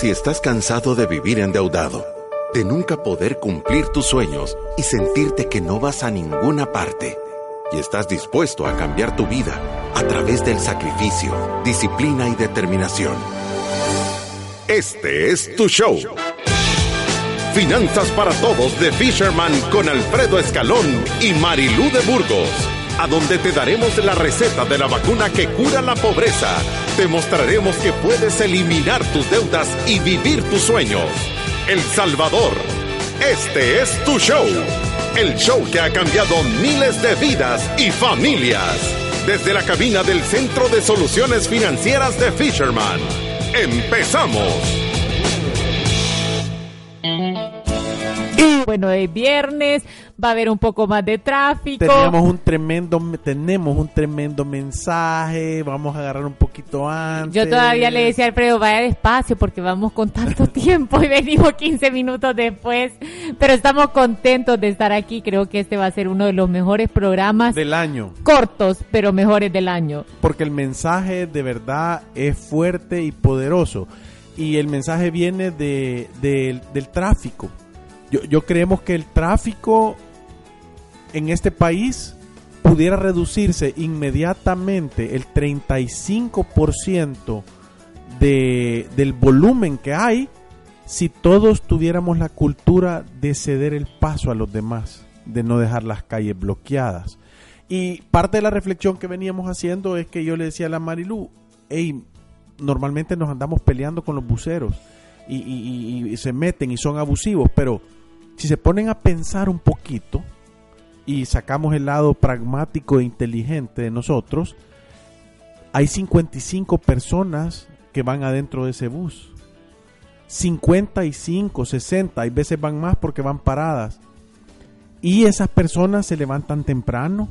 Si estás cansado de vivir endeudado, de nunca poder cumplir tus sueños y sentirte que no vas a ninguna parte, y estás dispuesto a cambiar tu vida a través del sacrificio, disciplina y determinación. Este es tu show. Finanzas para Todos de Fisherman con Alfredo Escalón y Marilú de Burgos, a donde te daremos la receta de la vacuna que cura la pobreza. Te mostraremos que puedes eliminar tus deudas y vivir tus sueños. El Salvador. Este es tu show. El show que ha cambiado miles de vidas y familias. Desde la cabina del Centro de Soluciones Financieras de Fisherman. ¡Empezamos! Y bueno, de viernes va a haber un poco más de tráfico. Tenemos un tremendo, tenemos un tremendo mensaje, vamos a agarrar un poquito antes. Yo todavía le decía a Alfredo, vaya despacio porque vamos con tanto tiempo y venimos 15 minutos después, pero estamos contentos de estar aquí, creo que este va a ser uno de los mejores programas del año. Cortos, pero mejores del año. Porque el mensaje de verdad es fuerte y poderoso. Y el mensaje viene de, del tráfico yo, yo creemos que el tráfico en este país pudiera reducirse inmediatamente el 35% de, del volumen que hay si todos tuviéramos la cultura de ceder el paso a los demás, de no dejar las calles bloqueadas. Y parte de la reflexión que veníamos haciendo es que yo le decía a la Marilú, hey, normalmente nos andamos peleando con los buceros y, y se meten y son abusivos, pero si se ponen a pensar un poquito y sacamos el lado pragmático e inteligente de nosotros, hay 55 personas que van adentro de ese bus. 55, 60, hay veces van más porque van paradas. Y esas personas se levantan temprano,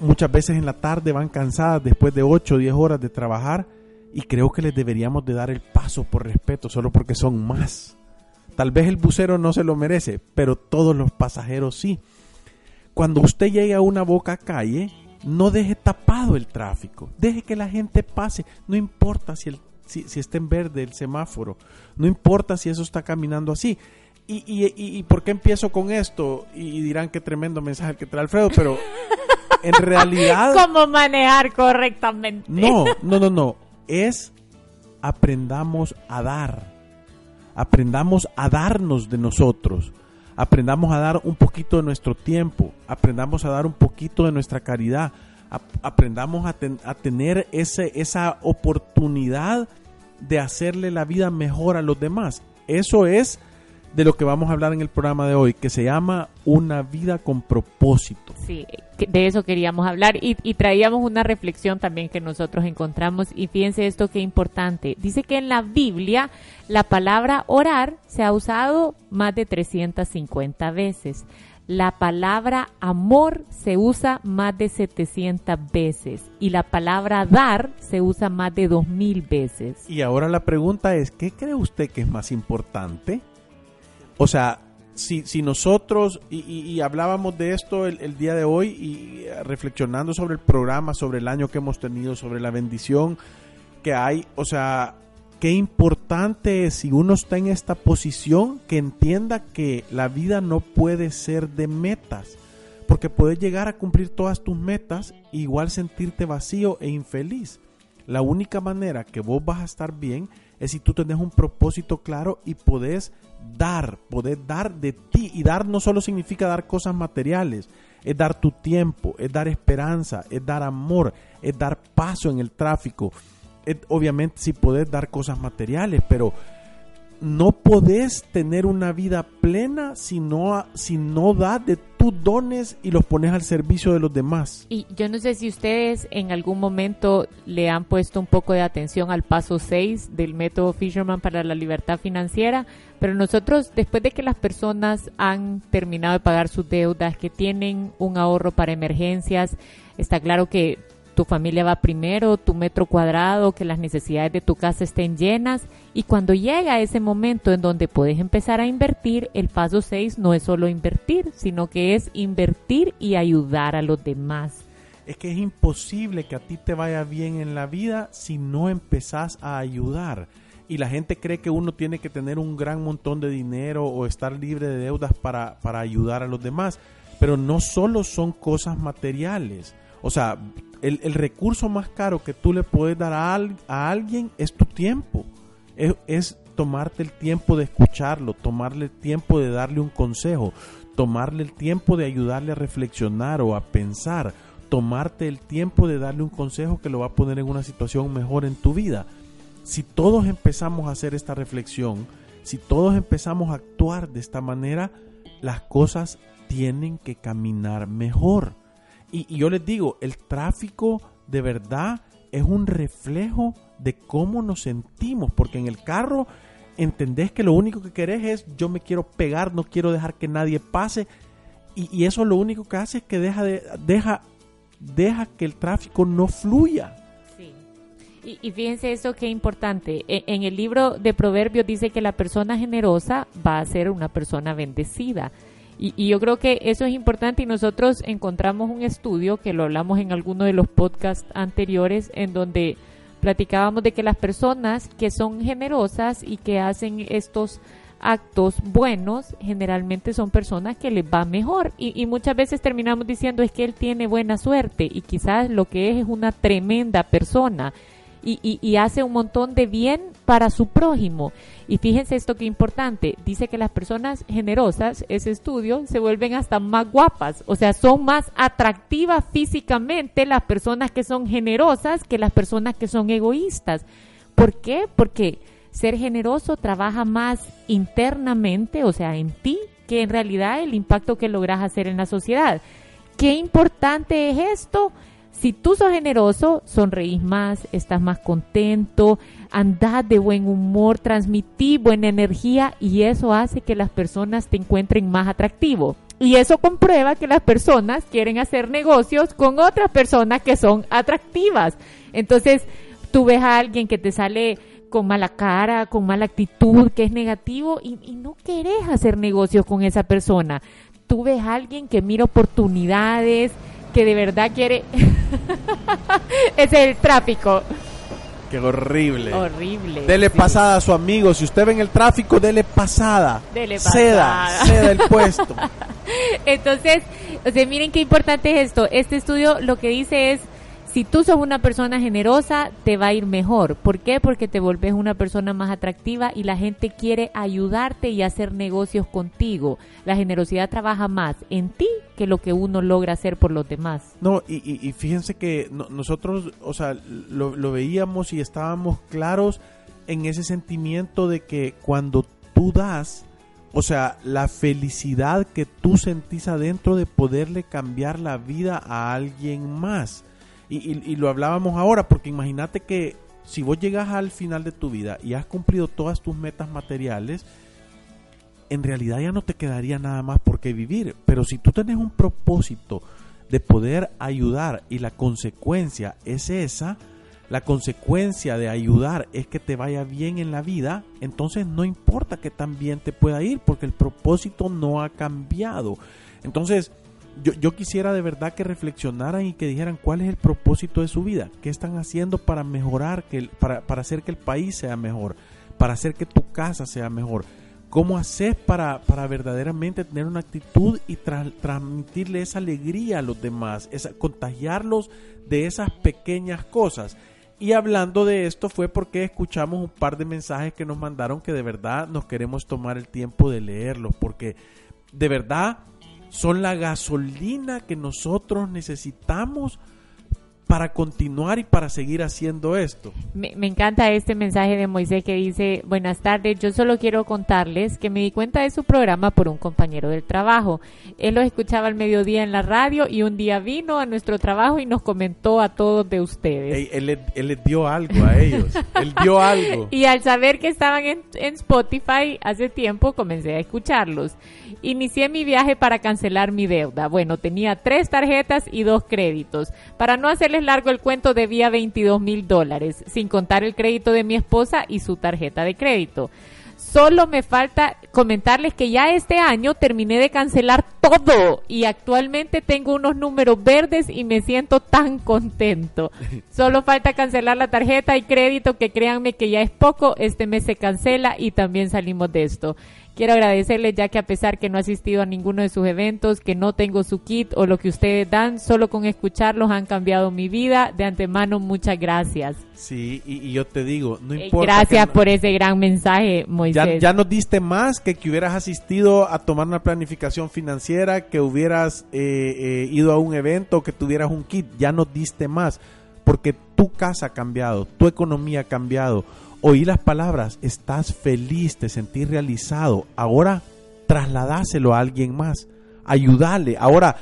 muchas veces en la tarde van cansadas después de 8 o 10 horas de trabajar y creo que les deberíamos de dar el paso por respeto, solo porque son más. Tal vez el bucero no se lo merece, pero todos los pasajeros sí. Cuando usted llegue a una boca calle, no deje tapado el tráfico, deje que la gente pase, no importa si, el, si, está en verde el semáforo, no importa si eso está caminando así. Y, y, y, por qué empiezo con esto? Y dirán qué tremendo mensaje que trae Alfredo, pero en realidad... ¿Cómo manejar correctamente? No, no, no, no. Es aprendamos a dar aprendamos a darnos de nosotros, aprendamos a dar un poquito de nuestro tiempo, aprendamos a dar un poquito de nuestra caridad, aprendamos a, a tener ese, esa oportunidad de hacerle la vida mejor a los demás. Eso es de lo que vamos a hablar en el programa de hoy, que se llama Una vida con propósito. Sí, de eso queríamos hablar y, traíamos una reflexión también que nosotros encontramos y fíjense esto que importante. Dice que en la Biblia la palabra orar se ha usado más de 350 veces. La palabra amor se usa más de 700 veces y la palabra dar se usa más de 2000 veces. Y ahora la pregunta es, ¿qué cree usted que es más importante? O sea, si, si nosotros, y, hablábamos de esto el, día de hoy, y eh, reflexionando sobre el programa, sobre el año que hemos tenido, sobre la bendición que hay, o sea, qué importante es si uno está en esta posición que entienda que la vida no puede ser de metas, porque puedes llegar a cumplir todas tus metas igual sentirte vacío e infeliz. La única manera que vos vas a estar bien es si tú tenés un propósito claro y podés dar, poder dar de ti. Y dar no solo significa dar cosas materiales, es dar tu tiempo, es dar esperanza, es dar amor, es dar paso en el tráfico. obviamente si podés dar cosas materiales, pero no podés tener una vida plena si no, si no das de tus dones y los pones al servicio de los demás. Y yo no sé si ustedes en algún momento le han puesto un poco de atención al paso 6 del método Fisherman para la libertad financiera, pero nosotros después de que las personas han terminado de pagar sus deudas, que tienen un ahorro para emergencias, está claro que tu familia va primero, tu metro cuadrado, que las necesidades de tu casa estén llenas. Y cuando llega ese momento en donde puedes empezar a invertir, el paso 6 no es solo invertir, sino que es invertir y ayudar a los demás. Es que es imposible que a ti te vaya bien en la vida si no empezás a ayudar. y la gente cree que uno tiene que tener un gran montón de dinero o estar libre de deudas para, para ayudar a los demás. Pero no solo son cosas materiales. O sea, el, el recurso más caro que tú le puedes dar a, a alguien es tu tiempo. Es, es tomarte el tiempo de escucharlo, tomarle el tiempo de darle un consejo, tomarle el tiempo de ayudarle a reflexionar o a pensar, tomarte el tiempo de darle un consejo que lo va a poner en una situación mejor en tu vida si todos empezamos a hacer esta reflexión, si todos empezamos a actuar de esta manera, las cosas tienen que caminar mejor. Y, yo les digo, el tráfico de verdad es un reflejo de cómo nos sentimos, porque en el carro entendés que lo único que querés es yo me quiero pegar, no quiero dejar que nadie pase, y, y eso lo único que hace es que deja, de, deja, deja que el tráfico no fluya. Y, fíjense eso qué importante. E, en, el libro de Proverbios dice que la persona generosa va a ser una persona bendecida. Y, yo creo que eso es importante y nosotros encontramos un estudio que lo hablamos en alguno de los podcasts anteriores en donde platicábamos de que las personas que son generosas y que hacen estos actos buenos generalmente son personas que les va mejor. Y, y, muchas veces terminamos diciendo es que él tiene buena suerte y quizás lo que es es una tremenda persona y, y, hace un montón de bien para su prójimo. Y fíjense esto que importante, dice que las personas generosas, ese estudio, se vuelven hasta más guapas, o sea, son más atractivas físicamente las personas que son generosas que las personas que son egoístas. ¿Por qué? Porque ser generoso trabaja más internamente, o sea, en ti, que en realidad el impacto que logras hacer en la sociedad. ¿Qué importante es esto? Si tú sos generoso, sonreís más, estás más contento, andás de buen humor, transmitís buena energía y eso hace que las personas te encuentren más atractivo. Y eso comprueba que las personas quieren hacer negocios con otras personas que son atractivas. Entonces, tú ves a alguien que te sale con mala cara, con mala actitud, que es negativo y, no querés hacer negocios con esa persona. Tú ves a alguien que mira oportunidades, que de verdad quiere... es el tráfico. Qué horrible. Horrible. Dele pasada a su amigo. Si usted ve en el tráfico, dele pasada. Dele pasada. Ceda, ceda el puesto. Entonces, o sea, miren qué importante es esto. Este estudio lo que dice es si tú sos una persona generosa, te va a ir mejor. ¿Por qué? Porque te volvés una persona más atractiva y la gente quiere ayudarte y hacer negocios contigo. La generosidad trabaja más en ti que lo que uno logra hacer por los demás. No, y, fíjense que nosotros, o sea, lo, veíamos y estábamos claros en ese sentimiento de que cuando tú das, o sea, la felicidad que tú sentís adentro de poderle cambiar la vida a alguien más y, lo hablábamos ahora, porque imagínate que si vos llegas al final de tu vida y has cumplido todas tus metas materiales, en realidad ya no te quedaría nada más por qué vivir. Pero si tú tenés un propósito de poder ayudar y la consecuencia es esa, la consecuencia de ayudar es que te vaya bien en la vida, entonces no importa que tan bien te pueda ir, porque el propósito no ha cambiado. Entonces, yo, yo, quisiera de verdad que reflexionaran y que dijeran cuál es el propósito de su vida, qué están haciendo para mejorar, que para, para hacer que el país sea mejor, para hacer que tu casa sea mejor. ¿Cómo haces para, para verdaderamente tener una actitud y transmitirle esa alegría a los demás, contagiarlos de esas pequeñas cosas? Y hablando de esto fue porque escuchamos un par de mensajes que nos mandaron que de verdad nos queremos tomar el tiempo de leerlos, porque de verdad son la gasolina que nosotros necesitamos para continuar y para seguir haciendo esto. Me, encanta este mensaje de Moisés que dice, buenas tardes, yo solo quiero contarles que me di cuenta de su programa por un compañero del trabajo. Él los escuchaba al mediodía en la radio y un día vino a nuestro trabajo y nos comentó a todos de ustedes. él, les dio algo a ellos, él dio algo. Y al saber que estaban en, en Spotify hace tiempo comencé a escucharlos. Inicié mi viaje para cancelar mi deuda. Bueno, tenía tres tarjetas y dos créditos. Para no hacerles largo el cuento, debía 22 mil dólares, sin contar el crédito de mi esposa y su tarjeta de crédito. Solo me falta comentarles que ya este año terminé de cancelar todo y actualmente tengo unos números verdes y me siento tan contento. Solo falta cancelar la tarjeta y crédito que créanme que ya es poco, este mes se cancela y también salimos de esto. Quiero agradecerles ya que a pesar que no he asistido a ninguno de sus eventos, que no tengo su kit o lo que ustedes dan, solo con escucharlos han cambiado mi vida. De antemano, muchas gracias. Sí, y, yo te digo, no eh, importa. gracias por ese gran mensaje, Moisés. Ya, nos diste más que que hubieras asistido a tomar una planificación financiera, que hubieras eh, eh, ido a un evento, que tuvieras un kit. Ya nos diste más, porque tu casa ha cambiado, tu economía ha cambiado oí las palabras, estás feliz, te sentís realizado. Ahora trasladáselo a alguien más, ayúdale. Ahora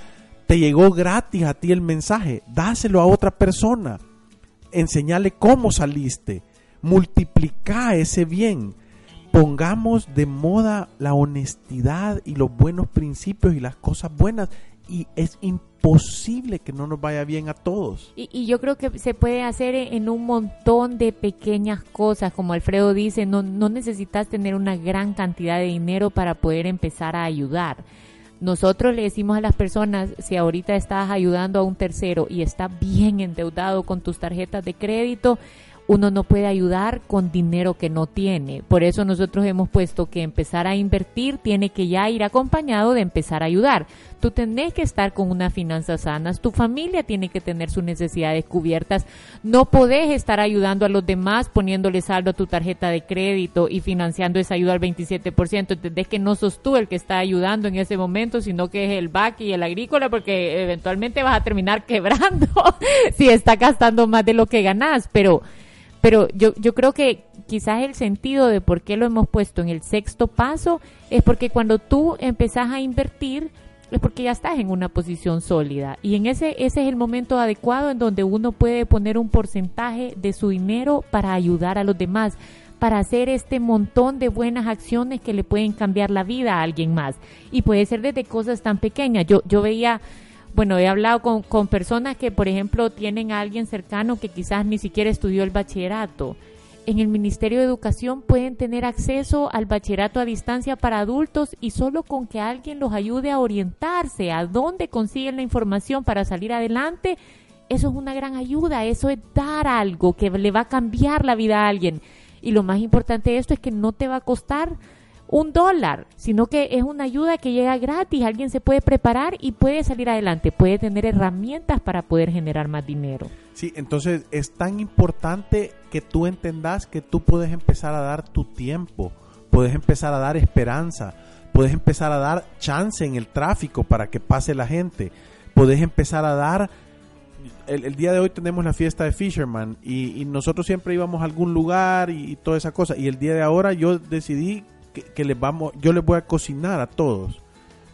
te llegó gratis a ti el mensaje, dáselo a otra persona. Enseñale cómo saliste. Multiplica ese bien. Pongamos de moda la honestidad y los buenos principios y las cosas buenas y es imposible que no nos vaya bien a todos. Y, yo creo que se puede hacer en un montón de pequeñas cosas, como Alfredo dice, no, no necesitas tener una gran cantidad de dinero para poder empezar a ayudar. Nosotros le decimos a las personas, si ahorita estás ayudando a un tercero y está bien endeudado con tus tarjetas de crédito, uno no puede ayudar con dinero que no tiene. Por eso nosotros hemos puesto que empezar a invertir tiene que ya ir acompañado de empezar a ayudar. Tú tenés que estar con unas finanzas sanas, tu familia tiene que tener sus necesidades cubiertas. No podés estar ayudando a los demás poniéndole saldo a tu tarjeta de crédito y financiando esa ayuda al 27%. Entendés que no sos tú el que está ayudando en ese momento, sino que es el BAC y el agrícola, porque eventualmente vas a terminar quebrando si está gastando más de lo que ganás. Pero pero yo, yo creo que quizás el sentido de por qué lo hemos puesto en el sexto paso es porque cuando tú empezás a invertir es porque ya estás en una posición sólida. Y en ese ese es el momento adecuado en donde uno puede poner un porcentaje de su dinero para ayudar a los demás para hacer este montón de buenas acciones que le pueden cambiar la vida a alguien más. Y puede ser desde cosas tan pequeñas. Yo yo veía bueno, he hablado con, con personas que, por ejemplo, tienen a alguien cercano que quizás ni siquiera estudió el bachillerato. En el Ministerio de Educación pueden tener acceso al bachillerato a distancia para adultos y solo con que alguien los ayude a orientarse a dónde consiguen la información para salir adelante, eso es una gran ayuda, eso es dar algo que le va a cambiar la vida a alguien. Y lo más importante de esto es que no te va a costar un dólar, sino que es una ayuda que llega gratis, alguien se puede preparar y puede salir adelante, puede tener herramientas para poder generar más dinero. Sí, entonces es tan importante que tú entendas que tú puedes empezar a dar tu tiempo, puedes empezar a dar esperanza, puedes empezar a dar chance en el tráfico para que pase la gente, puedes empezar a dar el, día de hoy tenemos la fiesta de Fisherman y, nosotros siempre íbamos a algún lugar y, y, toda esa cosa. Y el día de ahora yo decidí que, les vamos, yo les voy a cocinar a todos.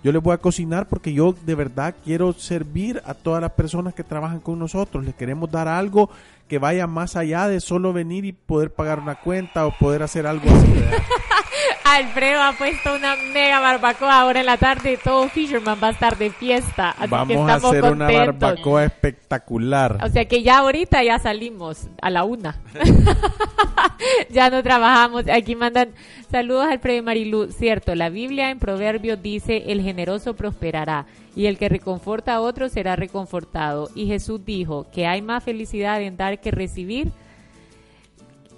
Yo les voy a cocinar porque yo de verdad quiero servir a todas las personas que trabajan con nosotros. Les queremos dar algo que vaya más allá de solo venir y poder pagar una cuenta o poder hacer algo así. Alfredo ha puesto una mega barbacoa ahora en la tarde. Todo Fisherman va a estar de fiesta. Vamos a hacer una barbacoa espectacular. O sea que ya ahorita ya salimos a la una. ya no trabajamos. Aquí mandan saludos Alfredo y Marilu. Cierto, la Biblia en Proverbios dice: el generoso prosperará y el que reconforta a otro será reconfortado. Y Jesús dijo que hay más felicidad en dar que recibir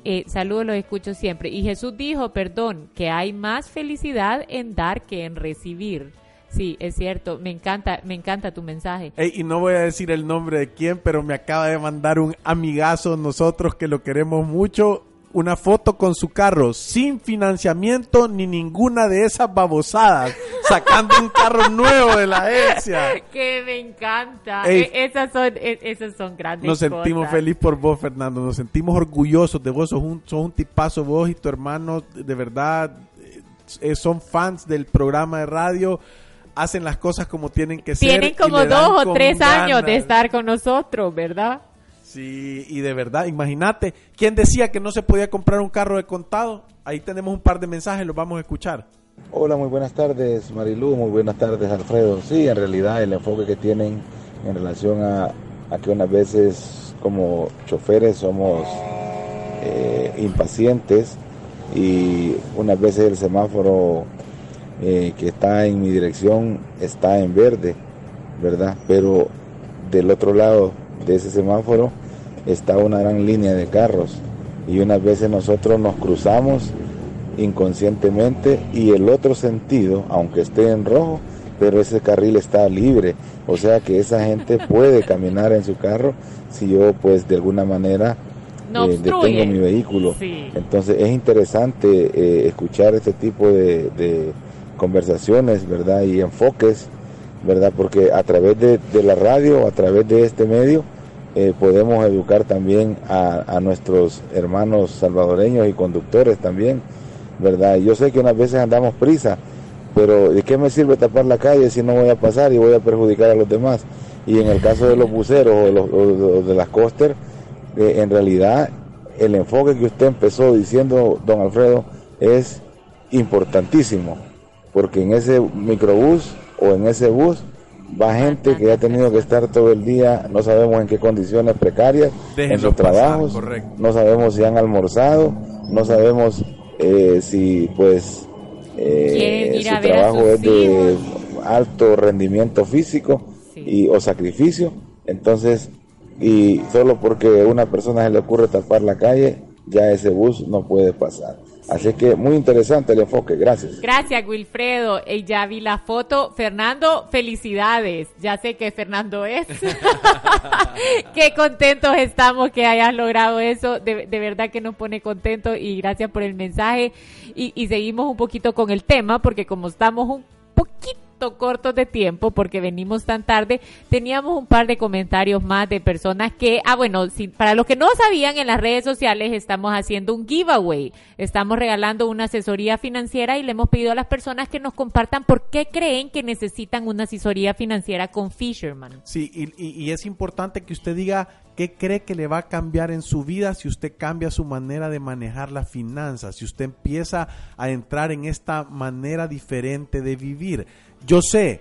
eh, saludos, los escucho siempre. Y Jesús dijo, perdón, que hay más felicidad en dar que en recibir. Sí, es cierto, me encanta, me encanta tu mensaje. y no voy a decir el nombre de quién, pero me acaba de mandar un amigazo, nosotros que lo queremos mucho, una foto con su carro sin financiamiento ni ninguna de esas babosadas, sacando un carro nuevo de la agencia. Que me encanta. E, esas, son, e, esas son grandes Nos sentimos felices por vos, Fernando. Nos sentimos orgullosos de vos. Sos un, sos un tipazo vos y tu hermano. De verdad, eh, son fans del programa de radio hacen las cosas como tienen que ser. Tienen como dos o tres años de estar con nosotros, ¿verdad? Sí, y de verdad, imagínate, ¿quién decía que no se podía comprar un carro de contado? Ahí tenemos un par de mensajes, los vamos a escuchar. Hola, muy buenas tardes Marilu, muy buenas tardes Alfredo. Sí, en realidad el enfoque que tienen en relación a, que unas veces como choferes somos eh, impacientes y unas veces el semáforo eh, que está en mi dirección está en verde, ¿verdad? Pero del otro lado de ese semáforo está una gran línea de carros y unas veces nosotros nos cruzamos inconscientemente y el otro sentido, aunque esté en rojo, pero ese carril está libre, o sea que esa gente puede caminar en su carro si yo pues de alguna manera eh, detengo mi vehículo. Entonces es interesante eh, escuchar este tipo de, conversaciones, ¿verdad? Y enfoques, ¿verdad? Porque a través de, la radio, a través de este medio, eh, podemos educar también a, nuestros hermanos salvadoreños y conductores también, ¿verdad? Yo sé que unas veces andamos prisa, pero ¿de qué me sirve tapar la calle si no voy a pasar y voy a perjudicar a los demás? Y en el caso de los buceros o de, los, de las coster, eh, en realidad el enfoque que usted empezó diciendo, don Alfredo, es importantísimo, porque en ese microbús o en ese bus va gente que ha tenido que estar todo el día, no sabemos en qué condiciones precarias, en sus trabajos, no sabemos si han almorzado, no sabemos eh, si pues eh, su trabajo es de alto rendimiento físico y, o sacrificio. Entonces, y solo porque una persona se le ocurre tapar la calle, ya ese bus no puede pasar. Así que muy interesante el enfoque, gracias. Gracias, Wilfredo. Y ya vi la foto. Fernando, felicidades. Ya sé que Fernando es. Qué contentos estamos que hayas logrado eso. De, de, verdad que nos pone contentos y gracias por el mensaje. Y, y seguimos un poquito con el tema, porque como estamos un poquito cortos de tiempo porque venimos tan tarde, teníamos un par de comentarios más de personas que, ah, bueno, si, para los que no sabían, en las redes sociales estamos haciendo un giveaway. Estamos regalando una asesoría financiera y le hemos pedido a las personas que nos compartan por qué creen que necesitan una asesoría financiera con Fisherman. Sí, y, y es importante que usted diga ¿Qué cree que le va a cambiar en su vida si usted cambia su manera de manejar las finanzas? Si usted empieza a entrar en esta manera diferente de vivir. Yo sé,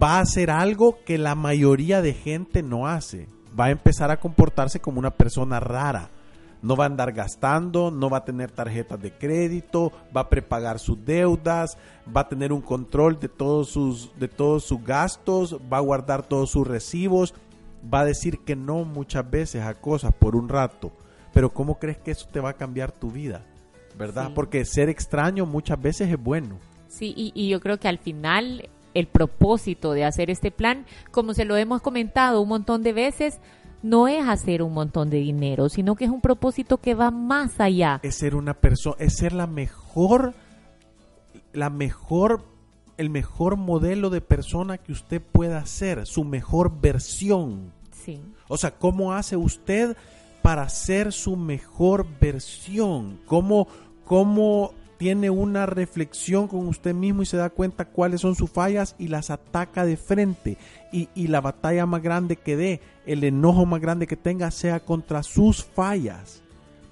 va a hacer algo que la mayoría de gente no hace. Va a empezar a comportarse como una persona rara. No va a andar gastando, no va a tener tarjetas de crédito, va a prepagar sus deudas, va a tener un control de todos sus, de todos sus gastos, va a guardar todos sus recibos va a decir que no muchas veces a cosas por un rato, pero ¿cómo crees que eso te va a cambiar tu vida? ¿Verdad? Porque ser extraño muchas veces es bueno. Sí, y, yo creo que al final el propósito de hacer este plan, como se lo hemos comentado un montón de veces, no es hacer un montón de dinero, sino que es un propósito que va más allá. Es ser una persona, es ser la mejor, la mejor el mejor modelo de persona que usted pueda ser, su mejor versión. Sí. O sea, ¿cómo hace usted para ser su mejor versión? ¿Cómo, cómo tiene una reflexión con usted mismo y se da cuenta cuáles son sus fallas y las ataca de frente? Y, y la batalla más grande que dé, el enojo más grande que tenga, sea contra sus fallas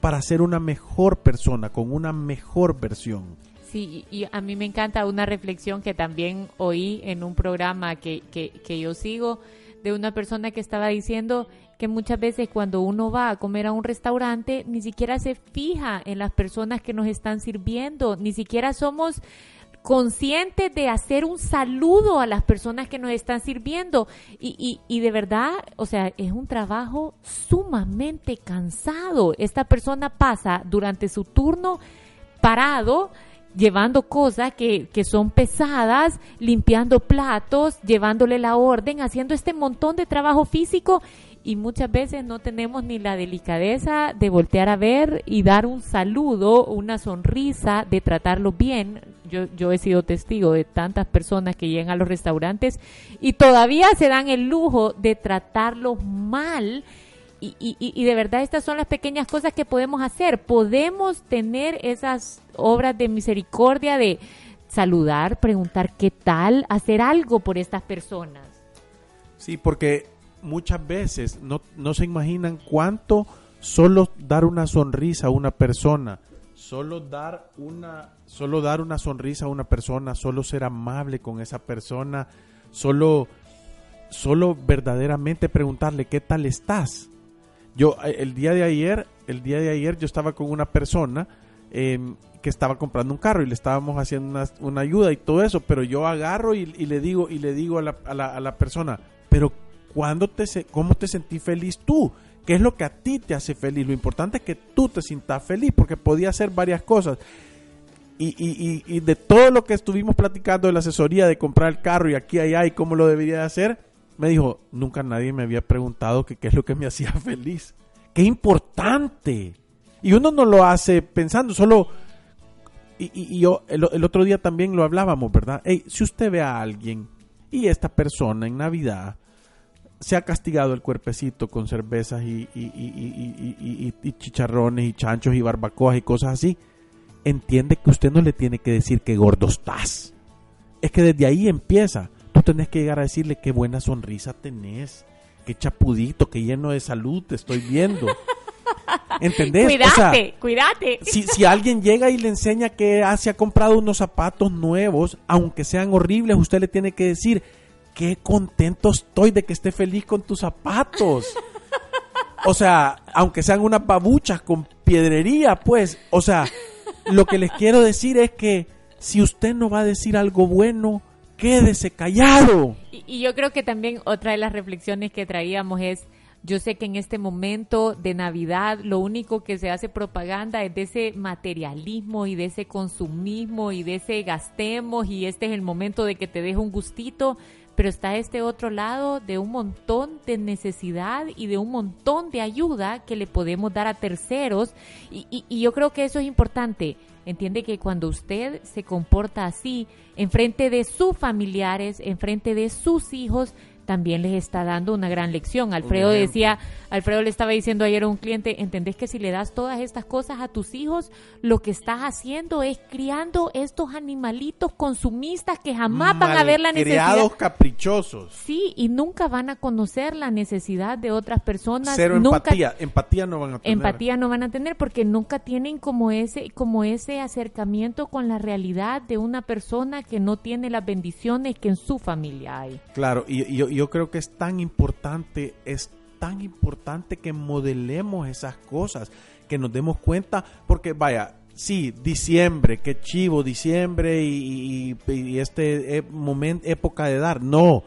para ser una mejor persona, con una mejor versión. Sí, y a mí me encanta una reflexión que también oí en un programa que, que, que yo sigo de una persona que estaba diciendo que muchas veces cuando uno va a comer a un restaurante ni siquiera se fija en las personas que nos están sirviendo, ni siquiera somos conscientes de hacer un saludo a las personas que nos están sirviendo. Y, y, de verdad, o sea, es un trabajo sumamente cansado. Esta persona pasa durante su turno parado llevando cosas que, que son pesadas, limpiando platos, llevándole la orden, haciendo este montón de trabajo físico y muchas veces no tenemos ni la delicadeza de voltear a ver y dar un saludo, una sonrisa, de tratarlo bien. Yo, yo he sido testigo de tantas personas que llegan a los restaurantes y todavía se dan el lujo de tratarlos mal y, y, y, de verdad estas son las pequeñas cosas que podemos hacer. Podemos tener esas obras de misericordia de saludar, preguntar qué tal, hacer algo por estas personas. Sí, porque muchas veces no, no se imaginan cuánto solo dar una sonrisa a una persona, solo dar una, solo dar una sonrisa a una persona, solo ser amable con esa persona, solo, solo verdaderamente preguntarle qué tal estás yo, eh, el día de ayer, el día de ayer yo estaba con una persona em, que estaba comprando un carro y le estábamos haciendo una, una ayuda y todo eso, pero yo agarro y, le digo y le digo a la, a la, a la persona, pero ¿cuándo te ¿cómo te sentís feliz tú? ¿Qué es lo que a ti te hace feliz? Lo importante es que tú te sientas feliz, porque podía hacer varias cosas. Y, y, y, de todo lo que estuvimos platicando de la asesoría de comprar el carro y aquí, allá y cómo lo debería de hacer, me dijo, nunca nadie me había preguntado qué es lo que me hacía feliz. ¡Qué importante! Y uno no lo hace pensando, solo... Y, y- yo, el, otro día también lo hablábamos, ¿verdad? Ey, si usted ve a alguien y esta persona en Navidad se ha castigado el cuerpecito con cervezas y- y chicharrones y chanchos y barbacoas y cosas así, entiende que usted no le tiene que decir que gordo estás. Es que desde ahí empieza. Tú tenés que llegar a decirle qué buena sonrisa tenés, qué chapudito, qué lleno de salud te estoy viendo. ¿Entendés? O sea, Cuídate, cuídate. si, si alguien llega y le enseña que ah, se ha comprado unos zapatos nuevos, aunque sean horribles, usted le tiene que decir, qué contento estoy de que esté feliz con tus zapatos. O sea, aunque sean unas babuchas con piedrería, pues, o sea, lo que les quiero decir es que si usted no va a decir algo bueno, quédese callado. Y, yo creo que también otra de las reflexiones que traíamos es, yo sé que en este momento de Navidad lo único que se hace propaganda es de ese materialismo y de ese consumismo y de ese gastemos y este es el momento de que te deje un gustito, pero está este otro lado de un montón de necesidad y de un montón de ayuda que le podemos dar a terceros y yo creo que eso es importante. Entiende que cuando usted se comporta así, en frente de sus familiares, en frente de sus hijos, también les está dando una gran lección. Alfredo decía, Alfredo le estaba diciendo ayer a un cliente, ¿entendés que si le das todas estas cosas a tus hijos, lo que estás haciendo es criando estos animalitos consumistas que jamás van a ver la necesidad? Malcriados caprichosos. Sí, y nunca van a conocer la necesidad de otras personas. Cero nunca, empatía. Empatía no van a tener. empatía no van a tener porque nunca tienen como ese como ese acercamiento con la realidad de una persona que no tiene las bendiciones que en su familia hay. Claro, y, y yo creo que es tan importante, es tan importante que modelemos esas cosas, que nos demos cuenta, porque vaya, sí, diciembre, qué chivo, diciembre y, y- y este momento, época de dar, no,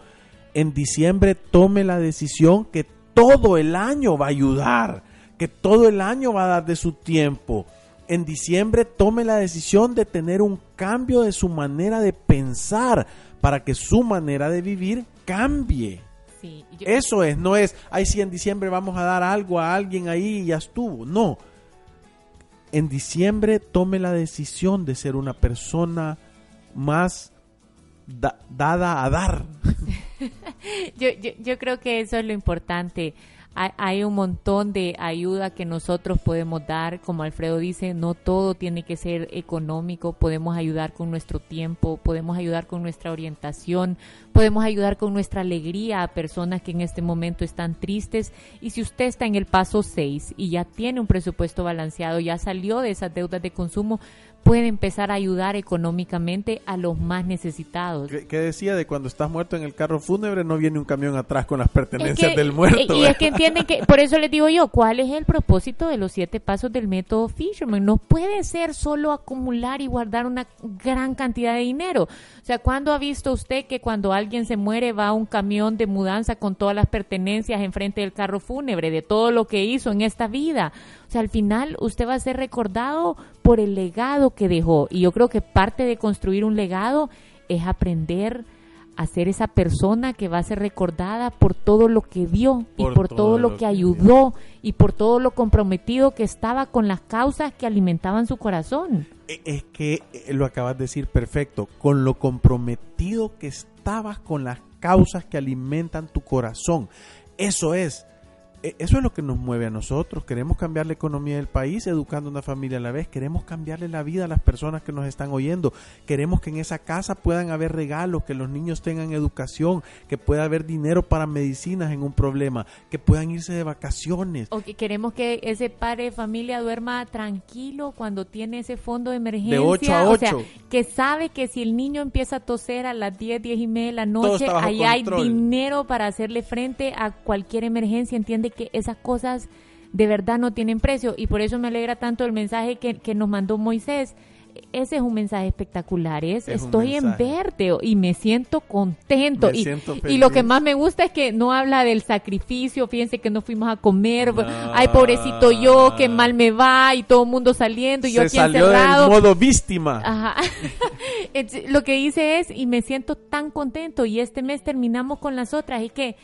en diciembre tome la decisión que todo el año va a ayudar, que todo el año va a dar de su tiempo. En diciembre tome la decisión de tener un cambio de su manera de pensar para que su manera de vivir cambie. Sí, yo- Eso es, no es, ay, si en diciembre vamos a dar algo a alguien ahí y ya estuvo. No. En diciembre tome la decisión de ser una persona más da- dada a dar. yo, yo, yo creo que eso es lo importante. Hay, un montón de ayuda que nosotros podemos dar, como Alfredo dice, no todo tiene que ser económico, podemos ayudar con nuestro tiempo, podemos ayudar con nuestra orientación, podemos ayudar con nuestra alegría a personas que en este momento están tristes. Y si usted está en el paso 6 y ya tiene un presupuesto balanceado, ya salió de esas deudas de consumo, puede empezar a ayudar económicamente a los más necesitados. ¿Qué, qué decía de cuando estás muerto en el carro fúnebre no viene un camión atrás con las Es pertenencias que- del muerto? Y es que entienden que, por eso les digo yo, ¿cuál es el propósito de los siete pasos del método Fisherman? No puede ser solo acumular y guardar una gran cantidad de dinero. O sea, ¿cuándo ha visto usted que cuando alguien se muere va un camión de mudanza con todas las pertenencias enfrente del carro fúnebre, de todo lo que hizo en esta vida? O sea, al final usted va a ser recordado por el legado que dejó. Y yo creo que parte de construir un legado es aprender a ser esa persona que va a ser recordada por todo lo que dio Por y por todo, lo que ayudó y por todo lo comprometido que estaba con las causas que alimentaban su corazón. E- Es que eh, lo acabas de decir perfecto, con lo comprometido que estabas con las causas que alimentan tu corazón. Eso es, eso es lo que nos mueve a nosotros. Queremos cambiar la economía del país educando a una familia a la vez. Queremos cambiarle la vida a las personas que nos están oyendo. Queremos que en esa casa puedan haber regalos, que los niños tengan educación, que pueda haber dinero para medicinas en un problema, que puedan irse de vacaciones. O que queremos que ese padre de familia duerma tranquilo cuando tiene ese fondo de emergencia. ocho a O sea, que sabe que si el niño empieza a toser a las 10, 10 y media de la noche, ahí hay dinero para hacerle frente a cualquier emergencia. Entiende que esas cosas de verdad no tienen precio. Y por eso me alegra tanto el mensaje que, que nos mandó Moisés ese es un mensaje espectacular, es, estoy en verde y me siento contento. y, y, lo que más me gusta es que no habla del sacrificio, fíjense que no fuimos a comer, ay pobrecito yo, qué mal me va y todo el mundo saliendo y yo aquí salió encerrado. Del modo víctima. Ajá. lo que dice es, y me siento tan contento y este mes terminamos con las otras y que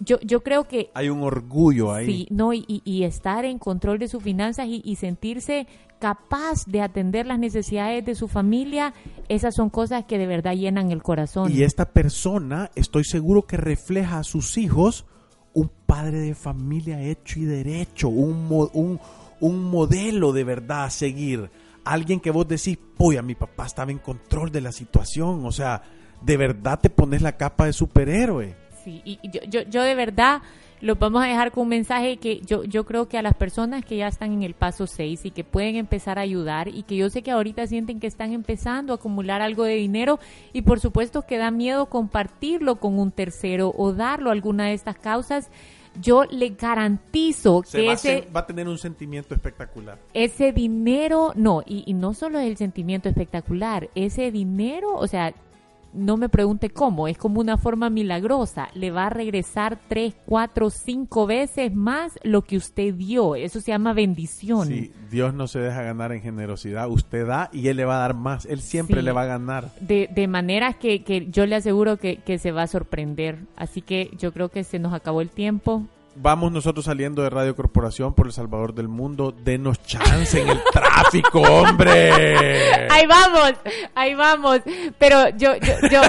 yo, yo creo que... Hay un orgullo ahí. Sí, no, y, y estar en control de sus finanzas y, y, sentirse capaz de atender las necesidades de su familia, esas son cosas que de verdad llenan el corazón. Y esta persona, estoy seguro que refleja a sus hijos un padre de familia hecho y derecho, un, un, un modelo de verdad a seguir. Alguien que vos decís, a mi papá estaba en control de la situación, o sea, de verdad te pones la capa de superhéroe. Sí, y yo, yo, yo de verdad lo vamos a dejar con un mensaje que yo, yo creo que a las personas que ya están en el paso 6 y que pueden empezar a ayudar y que yo sé que ahorita sienten que están empezando a acumular algo de dinero y por supuesto que da miedo compartirlo con un tercero o darlo a alguna de estas causas, yo le garantizo que ese va a tener un sentimiento espectacular. Ese dinero, no, y, y no solo es el sentimiento espectacular, ese dinero, o sea, no me pregunte cómo, es como una forma milagrosa, le va a regresar tres, cuatro, cinco veces más lo que usted dio, eso se llama bendición. Sí, Dios no se deja ganar en generosidad, usted da y Él le va a dar más, Él siempre le va a ganar. De, de manera que, que yo le aseguro que, que se va a sorprender, así que yo creo que se nos acabó el tiempo, vamos nosotros saliendo de Radio Corporación por El Salvador del Mundo, denos chance en el tráfico, hombre. Ahí vamos, ahí vamos. Pero yo, yo, yo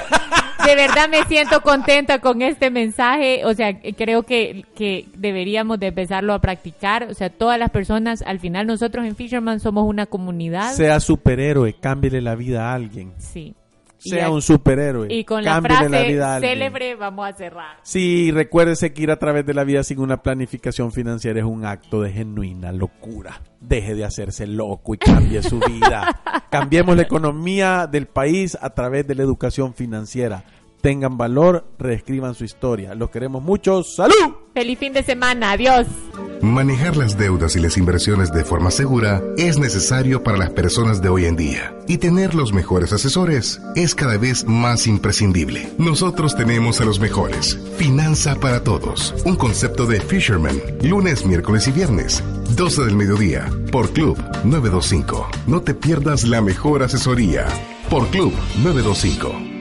de verdad me siento contenta con este mensaje. O sea, creo que, que deberíamos de empezarlo a practicar. O sea, todas las personas, al final nosotros en Fisherman somos una comunidad. Sea superhéroe, cámbiale la vida a alguien. Sí sea un superhéroe. Y con la frase célebre vamos a cerrar. Sí, recuérdese que ir a través de la vida sin una planificación financiera es un acto de genuina locura. Deje de hacerse loco y cambie su vida. Cambiemos la economía del país a través de la educación financiera tengan valor, reescriban su historia. Los queremos mucho. ¡Salud! Feliz fin de semana. Adiós. Manejar las deudas y las inversiones de forma segura es necesario para las personas de hoy en día. Y tener los mejores asesores es cada vez más imprescindible. Nosotros tenemos a los mejores. Finanza para todos. Un concepto de Fisherman. Lunes, miércoles y viernes. 12 del mediodía. Por Club 925. No te pierdas la mejor asesoría. Por Club 925.